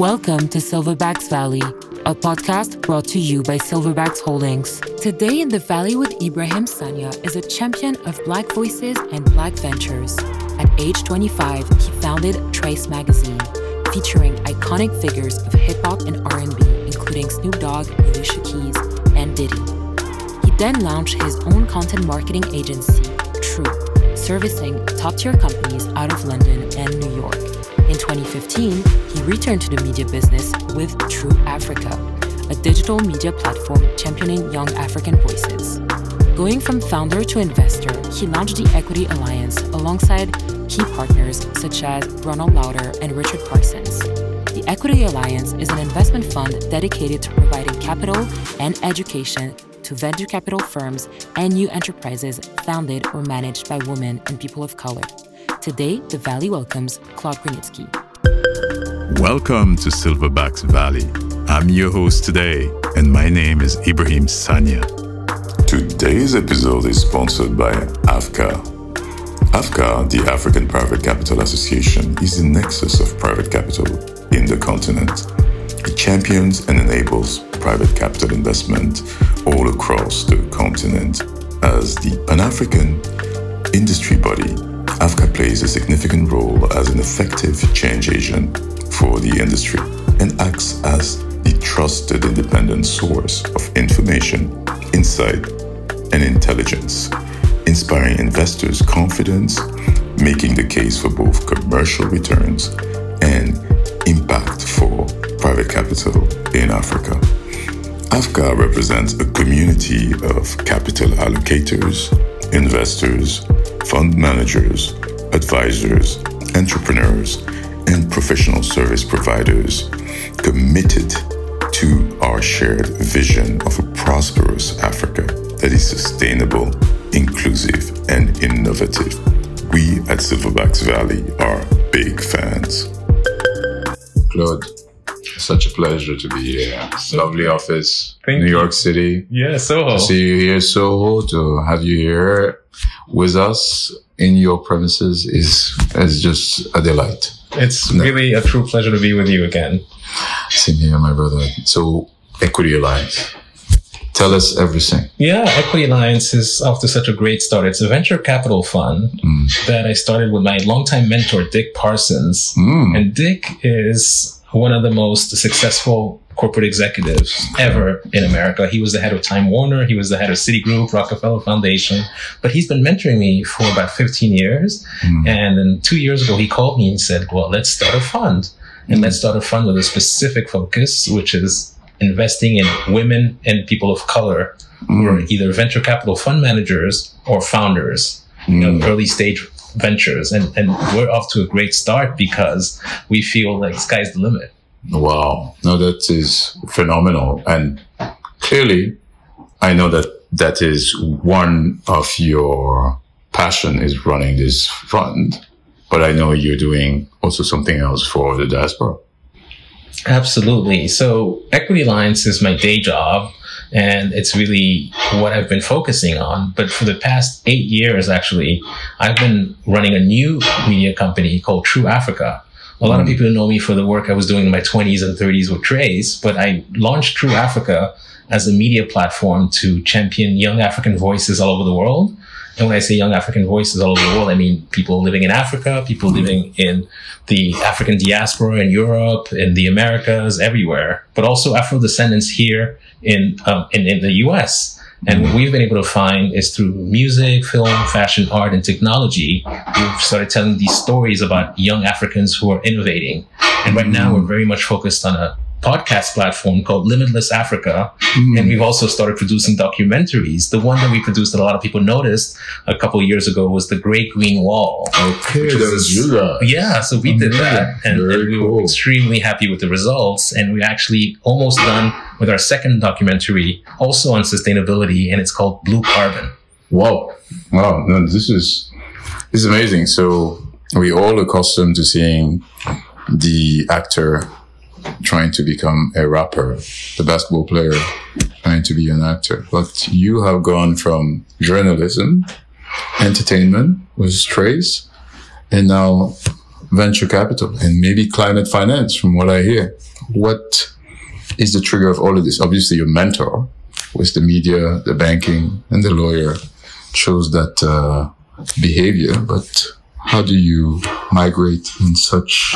Welcome to Silverbacks Valley, a podcast brought to you by Silverbacks Holdings. Today in the Valley with Ibrahim Sagna is a champion of Black voices and Black ventures. At age 25, he founded Trace Magazine, featuring iconic figures of hip hop and R&B, including Snoop Dogg, Alicia Keys, and Diddy. He then launched his own content marketing agency, True, servicing top-tier companies out of London and New York. In 2015, he returned to the media business with True Africa, a digital media platform championing young African voices. Going from founder to investor, he launched the Equity Alliance alongside key partners such as Ronald Lauder and Richard Parsons. The Equity Alliance is an investment fund dedicated to providing capital and education to venture capital firms and new enterprises founded or managed by women and people of color. Today, the Valley welcomes Claude Grunitzky. Welcome to Silverbacks Valley. I'm your host today, and my name is Ibrahim Sagna. Today's episode is sponsored by AVCA. AVCA, the African Private Capital Association, is the nexus of private capital in the continent. It champions and enables private capital investment all across the continent. As the Pan African industry body, AVCA plays a significant role as an effective change agent for the industry and acts as the trusted independent source of information, insight, and intelligence, inspiring investors' confidence, making the case for both commercial returns and impact for private capital in Africa. AVCA represents a community of capital allocators, investors, fund managers, advisors, entrepreneurs, and professional service providers committed to our shared vision of a prosperous Africa that is sustainable, inclusive, and innovative. We at Silverbacks Valley are big fans. Claude, such a pleasure to be here. Lovely office, Thank New you. York City. Yeah, Soho. To see you here, Soho, to have you here with us in your premises is is just a delight. It's No. really a true pleasure to be with you again. Same here, my brother. So, Equity Alliance, tell us everything. Yeah, Equity Alliance is off to such a great start. It's a venture capital fund Mm. that I started with my longtime mentor, Dick Parsons. Mm. And Dick is one of the most successful corporate executives ever in America. He was the head of Time Warner, he was the head of Citigroup, Rockefeller Foundation, but he's been mentoring me for about 15 years. Mm. And then two years ago, he called me and said, Well, let's start a fund. And let's start a fund with a specific focus, which is investing in women and people of color who are either venture capital fund managers or founders, you know, Mm. early stage ventures. And, and we're off to a great start because we feel like sky's the limit. Wow. No, that is phenomenal. And clearly, I know that that is one of your passion is running this fund, but I know you're doing also something else for the diaspora. Absolutely. So Equity Alliance is my day job and it's really what I've been focusing on. But for the past eight years, actually, I've been running a new media company called True Africa. A lot of Mm. people know me for the work I was doing in my 20s and 30s with Trace, but I launched True Africa as a media platform to champion young African voices all over the world. And when I say young African voices all over the world, I mean people living in Africa, people living in the African diaspora in Europe, in the Americas, everywhere, but also Afro descendants here in, um, in, in the US. And what we've been able to find is through music, film, fashion, art, and technology, we've started telling these stories about young Africans who are innovating. And right now, we're very much focused on a podcast platform called Limitless Africa. Hmm. And we've also started producing documentaries. The one that we produced that a lot of people noticed a couple of years ago was The Great Green Wall. Okay, Which that is- was you guys. Yeah, so we did that, and, Very and we were extremely happy with the results. And we're actually almost done with our second documentary, also on sustainability, and it's called Blue Carbon. Wow. Wow. No, this is this is amazing. So we're all accustomed to seeing the actor trying to become a rapper, the basketball player trying to be an actor. But you have gone from journalism, entertainment with Trace, and now venture capital and maybe climate finance from what I hear. What is the trigger of all of this? Obviously your mentor was the media, the banking and the lawyer chose that uh, behavior, but how do you migrate in such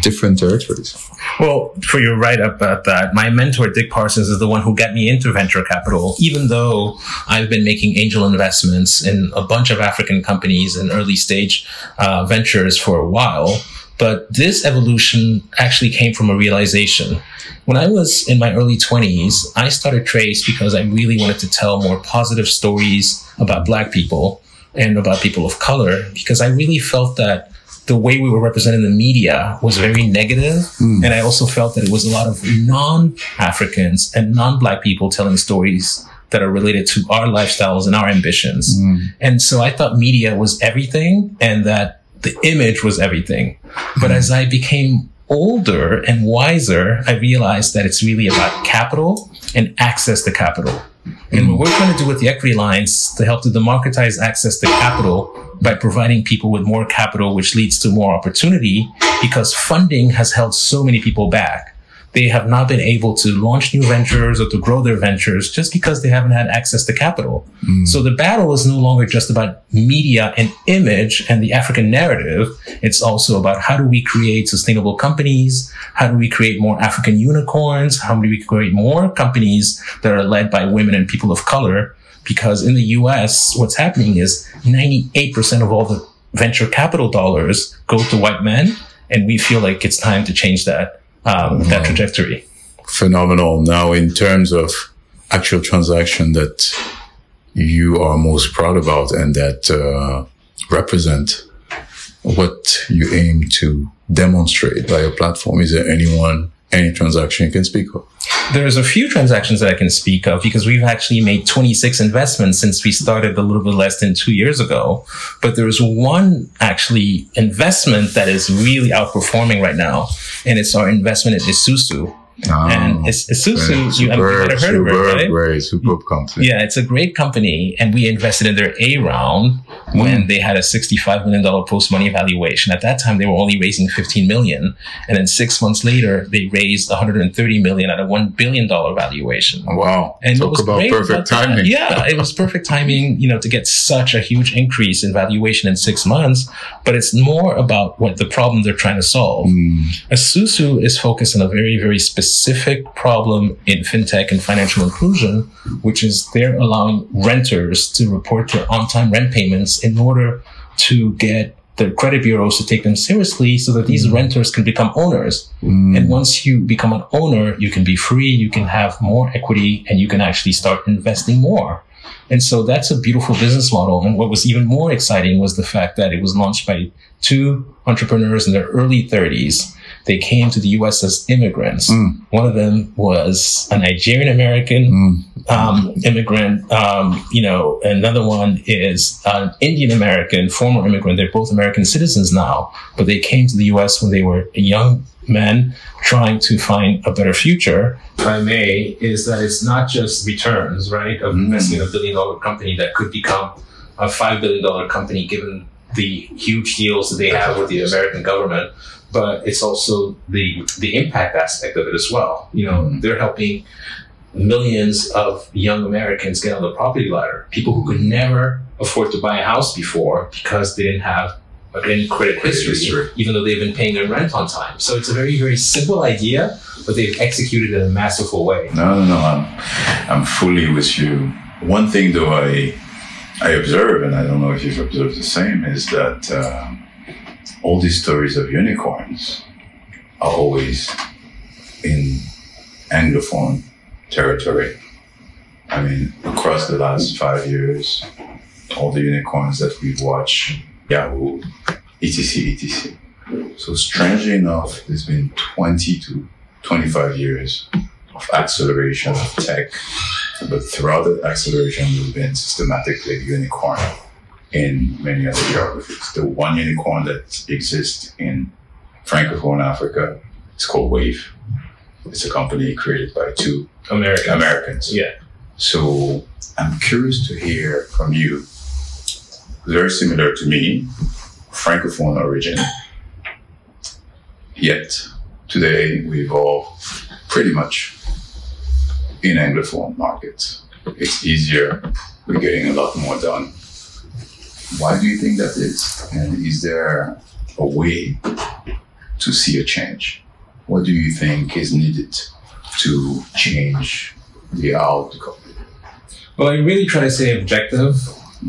different territories? Well, for you right about that, my mentor, Dick Parsons, is the one who got me into venture capital, even though I've been making angel investments in a bunch of African companies and early stage uh, ventures for a while. But this evolution actually came from a realization. When I was in my early 20s, I started Trace because I really wanted to tell more positive stories about Black people and about people of color because I really felt that the way we were represented in the media was very negative. Hmm. And I also felt that it was a lot of non Africans and non Black people telling stories that are related to our lifestyles and our ambitions. Hmm. And so I thought media was everything and that the image was everything. But as I became older and wiser, I realized that it's really about capital and access to capital. And what we're trying to do with the Equity Alliance to help to democratize access to capital by providing people with more capital, which leads to more opportunity because funding has held so many people back. They have not been able to launch new ventures or to grow their ventures just because they haven't had access to capital. Hmm. So the battle is no longer just about media and image and the African narrative. It's also about how do we create sustainable companies? How do we create more African unicorns? How do we create more companies that are led by women and people of color? Because in the US, what's happening is 98% of all the venture capital dollars go to white men. And we feel like it's time to change that, um, that trajectory. Phenomenal. Now, in terms of actual transaction that you are most proud about and that uh, represent what you aim to demonstrate by your platform, is there anyone, any transaction you can speak of? There's a few transactions that I can speak of because we've actually made 26 investments since we started a little bit less than two years ago. But there's one actually investment that is really outperforming right now, and it's our investment in Esusu. Ah, and it's, Esusu, you, I mean, you might have heard of it, superb, right? right? Superb company. Yeah, it's a great company, and we invested in their A round when they had a $65 million post money valuation. At that time, they were only raising 15 million, and then six months later, they raised 130 million at a $1 billion valuation. Wow. And Talk was about great perfect about timing. yeah, it was perfect timing, you know, to get such a huge increase in valuation in six months. But it's more about what the problem they're trying to solve. Mm. Esusu is focused on a very, very specific problem in fintech and financial inclusion, which is they're allowing renters to report their on-time rent payments in order to get the credit bureaus to take them seriously so that these mm. renters can become owners. Mm. And once you become an owner, you can be free, you can have more equity, and you can actually start investing more. And so that's a beautiful business model. And what was even more exciting was the fact that it was launched by two entrepreneurs in their early 30s. They came to the US as immigrants. One of them was a Nigerian American um, immigrant. Um, you know, another one is an Indian American, former immigrant. They're both American citizens now, but they came to the US when they were young men trying to find a better future. If I may, is that it's not just returns, right, of investing in a billion dollar company that could become a five billion dollar company given the huge deals that they have with the American government, but it's also the the impact aspect of it as well. You know, they're helping millions of young Americans get on the property ladder. People who could never afford to buy a house before because they didn't have any credit history, history. even though they've been paying their rent on time. So it's a very, very simple idea, but they've executed it in a masterful way. No, no, no. I'm, I'm fully with you. One thing, though, I I observe, and I don't know if you've observed the same, is that um, all these stories of unicorns are always in anglophone territory. I mean, across the last five years, all the unicorns that we've watched, Yahoo, etc., etc. So strangely enough, there's been 20 to 25 years of acceleration of tech, but throughout that acceleration, there's been systematically unicorn in many other geographies. The one unicorn that exists in Francophone Africa is called Wave. It's a company created by two America. Americans. Yeah. So I'm curious to hear from you, very similar to me, Francophone origin, Yet today we evolve pretty much in Anglophone markets. It's easier. We're getting a lot more done. Why do you think that is? And is there a way to see a change? What do you think is needed to change the outcome? Well, I really try to stay objective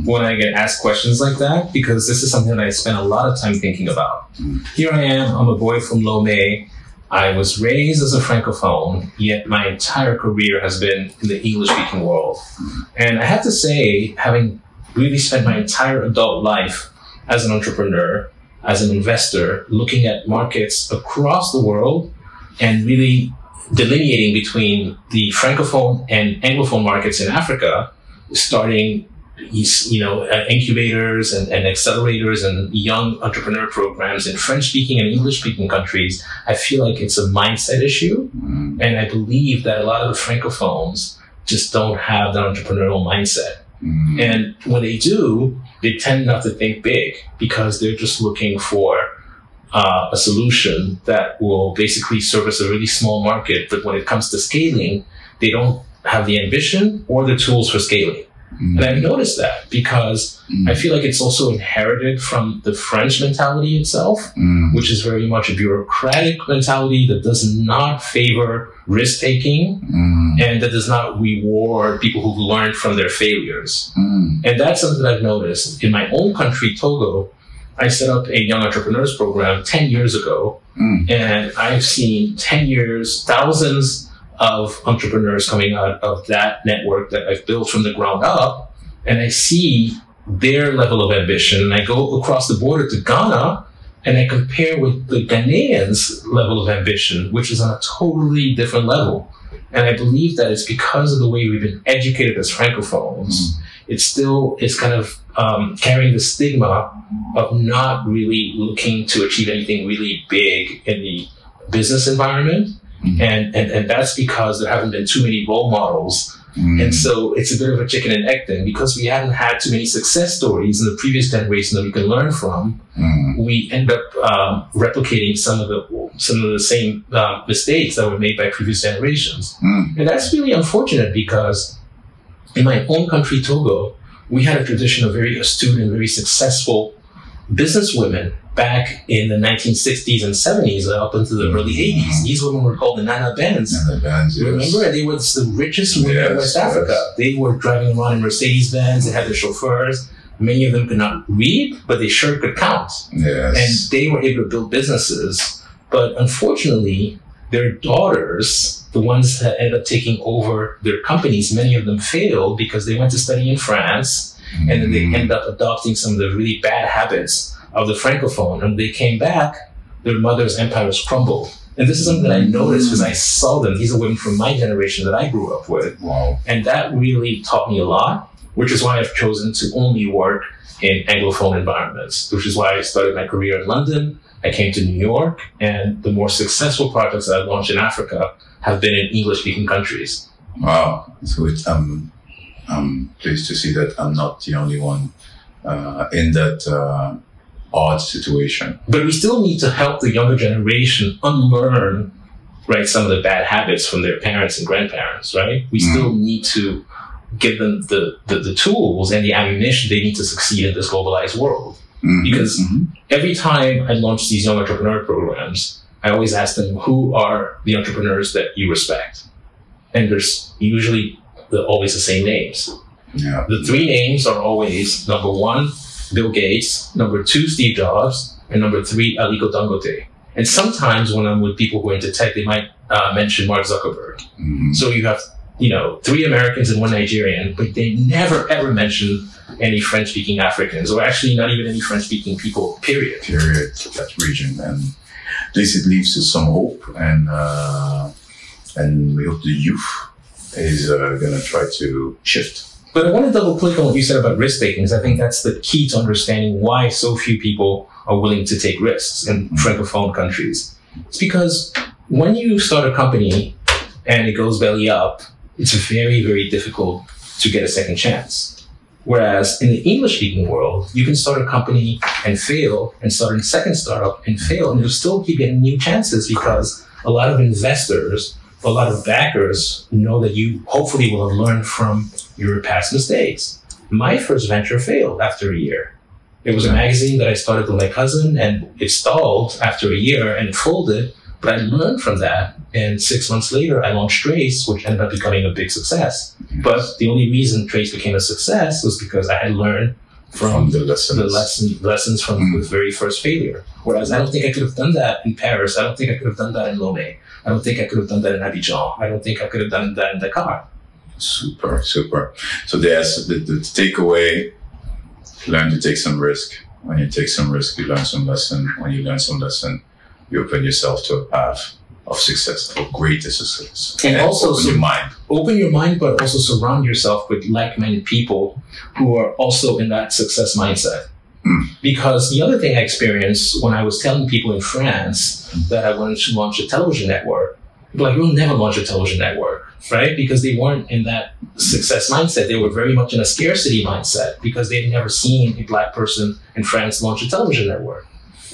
when I get asked questions like that because this is something that I spend a lot of time thinking about. Mm. Here I am, I'm a boy from Lomé. I was raised as a francophone, yet my entire career has been in the English speaking world. Mm. And I have to say, having really spent my entire adult life as an entrepreneur, as an investor, looking at markets across the world and really delineating between the francophone and anglophone markets in Africa, starting you know uh, incubators and, and accelerators and young entrepreneur programs in French speaking and English speaking countries. I feel like it's a mindset issue, Mm, and I believe that a lot of the francophones just don't have that entrepreneurial mindset. Mm, And when they do, they tend not to think big because they're just looking for uh, a solution that will basically service a really small market. But when it comes to scaling, they don't have the ambition or the tools for scaling. mm, And I've noticed that because I feel like it's also inherited from the French mentality itself, mm, which is very much a bureaucratic mentality that does not favor risk taking mm, and that does not reward people who've learned from their failures. mm, And that's something that I've noticed. In my own country, Togo, I set up a young entrepreneurs program 10 years ago, mm, and I've seen 10 years, thousands of entrepreneurs coming out of that network that I've built from the ground up, and I see their level of ambition. And I go across the border to Ghana and I compare with the Ghanaians' level of ambition, which is on a totally different level. And I believe that it's because of the way we've been educated as francophones. It still is kind of um, carrying the stigma of not really looking to achieve anything really big in the business environment. Mhm. And, and, and that's because there haven't been too many role models mm, and so it's a bit of a chicken and egg thing because we haven't had too many success stories in the previous generation that we can learn from. mm, We end up um, replicating some of the some of the same um, mistakes that were made by previous generations, mm, and that's really unfortunate because in my own country, Togo, we had a tradition of very astute and very successful businesswomen back in the 1960s and 70s up into the early 80s. These women were called the Nana Benz. and the bands, yes. Remember, they were the richest women in Yes, West yes. Africa. They were driving around in Mercedes Benz. They had their chauffeurs. Many of them could not read, but they sure could count. Yes. And they were able to build businesses. But unfortunately, their daughters, the ones that end up taking over their companies, many of them failed because they went to study in France and then they mm-hmm. end up adopting some of the really bad habits of the francophone. And they came back, their mother's empires crumbled. And this is something that I noticed because I saw them. These are women from my generation that I grew up with. Wow. And that really taught me a lot, which is why I've chosen to only work in Anglophone environments, which is why I started my career in London. I came to New York, and the more successful projects that I've launched in Africa have been in English speaking countries. Wow. So it, um, I'm pleased to see that I'm not the only one uh, in that uh, odd situation. But we still need to help the younger generation unlearn, right, some of the bad habits from their parents and grandparents, right? We Mm. still need to give them the, the, the tools and the ammunition they need to succeed in this globalized world. Mhm, Because- mhm. every time I launch these young entrepreneur programs, I always ask them, who are the entrepreneurs that you respect? And there's usually the, always the same names. yeah. The three names are always number one, Bill Gates, number two, Steve Jobs, and number three, Aliko Dangote. And sometimes when I'm with people who are into tech, they might uh, mention Mark Zuckerberg. Mhm. So you have, you know, three Americans and one Nigerian, but they never ever mention any French speaking Africans, or actually not even any French speaking people, period. period that region and at least it leaves us some hope and uh, and we hope the youth is uh, gonna try to shift But I want to double click on what you said about risk taking, because I think that's the key to understanding why so few people are willing to take risks in francophone countries. It's because when you start a company and it goes belly up, it's very, very difficult to get a second chance. Whereas in the English speaking world, you can start a company and fail and start a second startup and fail, and you'll still keep getting new chances because a lot of investors, a lot of backers know that you hopefully will have learned from your past mistakes. My first venture failed after a year. It was a magazine that I started with my cousin and it stalled after a year and it folded, but I learned from that. And six months later, I launched Trace, which ended up becoming a big success. But the only reason Trace became a success was because I had learned from, From the lessons. the lesson, lessons from Mm. the very first failure. Whereas I don't think I could have done that in Paris. I don't think I could have done that in Lomé. I don't think I could have done that in Abidjan. I don't think I could have done that in Dakar. Super, super. So there's the, the takeaway learn to take some risk. When you take some risk, you learn some lesson. When you learn some lesson, you open yourself to a path of success, of greater success. And also open so- your mind. open your mind, but also surround yourself with like-minded people who are also in that success mindset. Mm. Because the other thing I experienced when I was telling people in France that I wanted to launch a television network, like, you'll never launch a television network, right? Because they weren't in that success mindset. They were very much in a scarcity mindset because they'd never seen a black person in France launch a television network.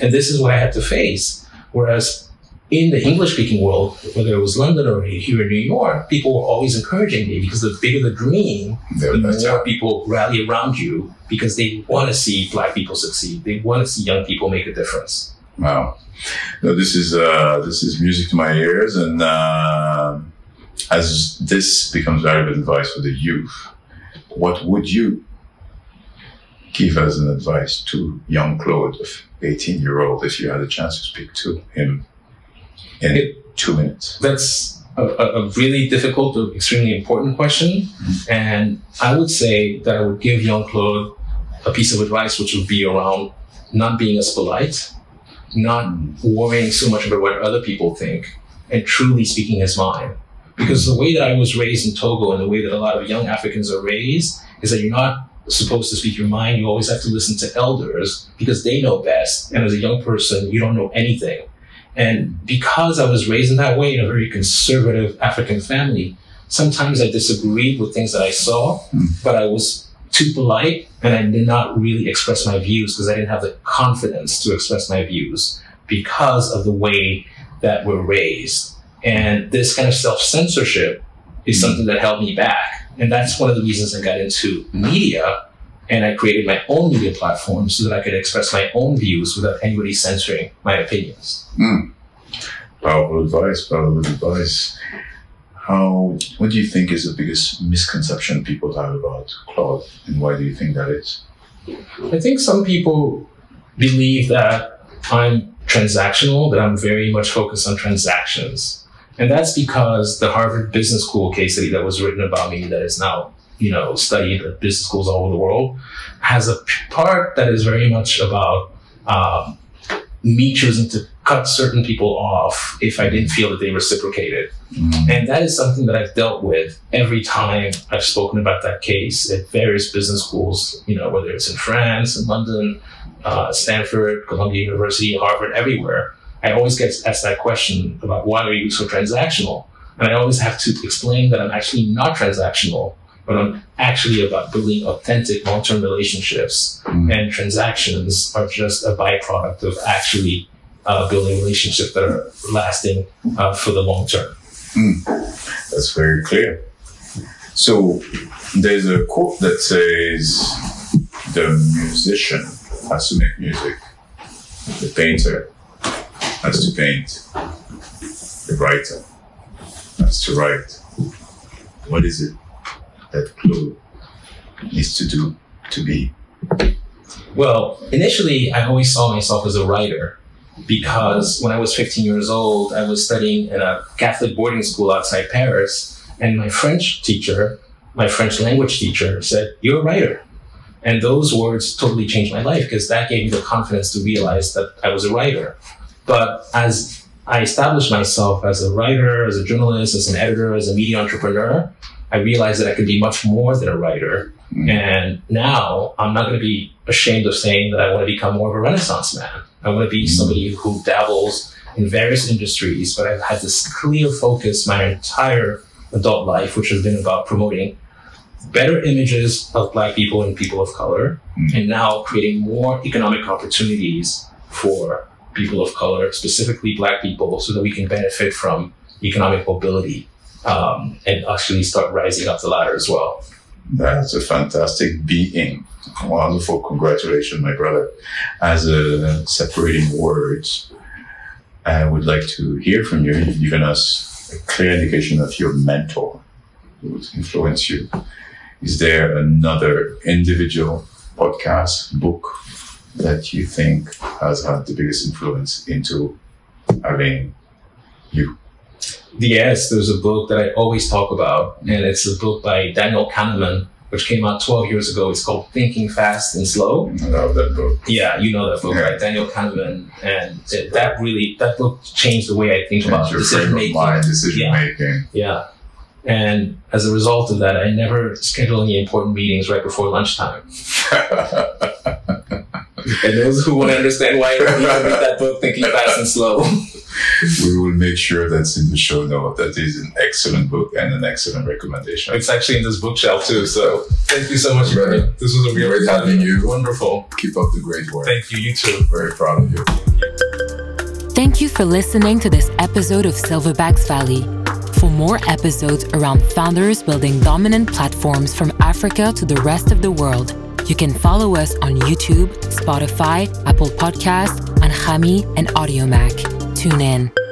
And this is what I had to face. Whereas in the English speaking world, whether it was London or here in New York, people were always encouraging me because the bigger the dream, They're the better. more people rally around you because they want to see black people succeed. They want to see young people make a difference. Wow. No, this is uh, this is music to my ears, and uh, as this becomes valuable advice for the youth, what would you give as an advice to young Claude, of 18 year old, if you had a chance to speak to him in It- two minutes? That's a, a, really difficult but extremely important question. Mm-hmm. And I would say that I would give young Claude a piece of advice, which would be around not being as polite, not mm-hmm. worrying so much about what other people think, and truly speaking his mind. Because the way that I was raised in Togo and the way that a lot of young Africans are raised is that you're not supposed to speak your mind. You always have to listen to elders because they know best. And as a young person, you don't know anything. And because I was raised in that way in a very conservative African family, sometimes I disagreed with things that I saw, hmm. but I was too polite and I did not really express my views because I didn't have the confidence to express my views because of the way that we're raised. And this kind of self censorship is hmm. something that held me back. And that's one of the reasons I got into media and I created my own media platform so that I could express my own views without anybody censoring my opinions. Hmm. Powerful advice, powerful advice. How, what do you think is the biggest misconception people have about Claude, and why do you think that is? I think some people believe that I'm transactional, that I'm very much focused on transactions. And that's because the Harvard Business School case study that was written about me, that is now, you know, studied at business schools all over the world, has a part that is very much about um, me choosing to cut certain people off if I didn't feel that they reciprocated. And that is something that I've dealt with every time I've spoken about that case at various business schools, you know, whether it's in France, in London, uh, Stanford, Columbia University, Harvard, everywhere. I always get asked that question about why are you so transactional? And I always have to explain that I'm actually not transactional, but I'm actually about building authentic long term relationships. Mm. And transactions are just a byproduct of actually uh, building relationships that are lasting uh, for the long term. That's very clear. So there's a quote that says the musician has to make music, the painter has to paint, the writer has to write. What is it that Claude needs to do to be? Well, initially, I always saw myself as a writer because when I was 15 years old, I was studying in a Catholic boarding school outside Paris, and my French teacher, my French language teacher, said, You're a writer. And those words totally changed my life because that gave me the confidence to realize that I was a writer. But as I established myself as a writer, as a journalist, as an editor, as a media entrepreneur, I realized that I could be much more than a writer. And now I'm not going to be ashamed of saying that I want to become more of a renaissance man. I want to be somebody who dabbles in various industries, but I've had this clear focus my entire adult life, which has been about promoting better images of black people and people of color, Mm. and now creating more economic opportunities for people of color, specifically black people, so that we can benefit from economic mobility um, and actually start rising up the ladder as well. That's a fantastic being. Wonderful. Congratulations, my brother. As a separating words, I would like to hear from you. You've given us a clear indication of your mentor who influenced you. Is there another individual podcast, book that you think has had the biggest influence into having you? Yes, there's a book that I always talk about, and it's a book by Daniel Kahneman, which came out 12 years ago. It's called Thinking Fast and Slow. I love that book. Yeah, you know that book, Yeah. right? Daniel Kahneman, and it- that really that book changed the way I think about decision making. mind, decision Yeah. making. Yeah, and as a result of that, I never schedule any important meetings right before lunchtime. And those who want to understand why, you need to read that book, Thinking Fast and Slow. we will make sure that's in the show note. That is an excellent book and an excellent recommendation. It's actually in this bookshelf too. So thank you so much, Right. Ibrahim. This was a real Great having you. Wonderful. Keep up the great work. Thank you. You too. Very proud of you. Thank you for listening to this episode of Silverbacks Valley. For more episodes around founders building dominant platforms from Africa to the rest of the world, you can follow us on YouTube, Spotify, Apple Podcasts, and Hami and Audiomack. Tune in.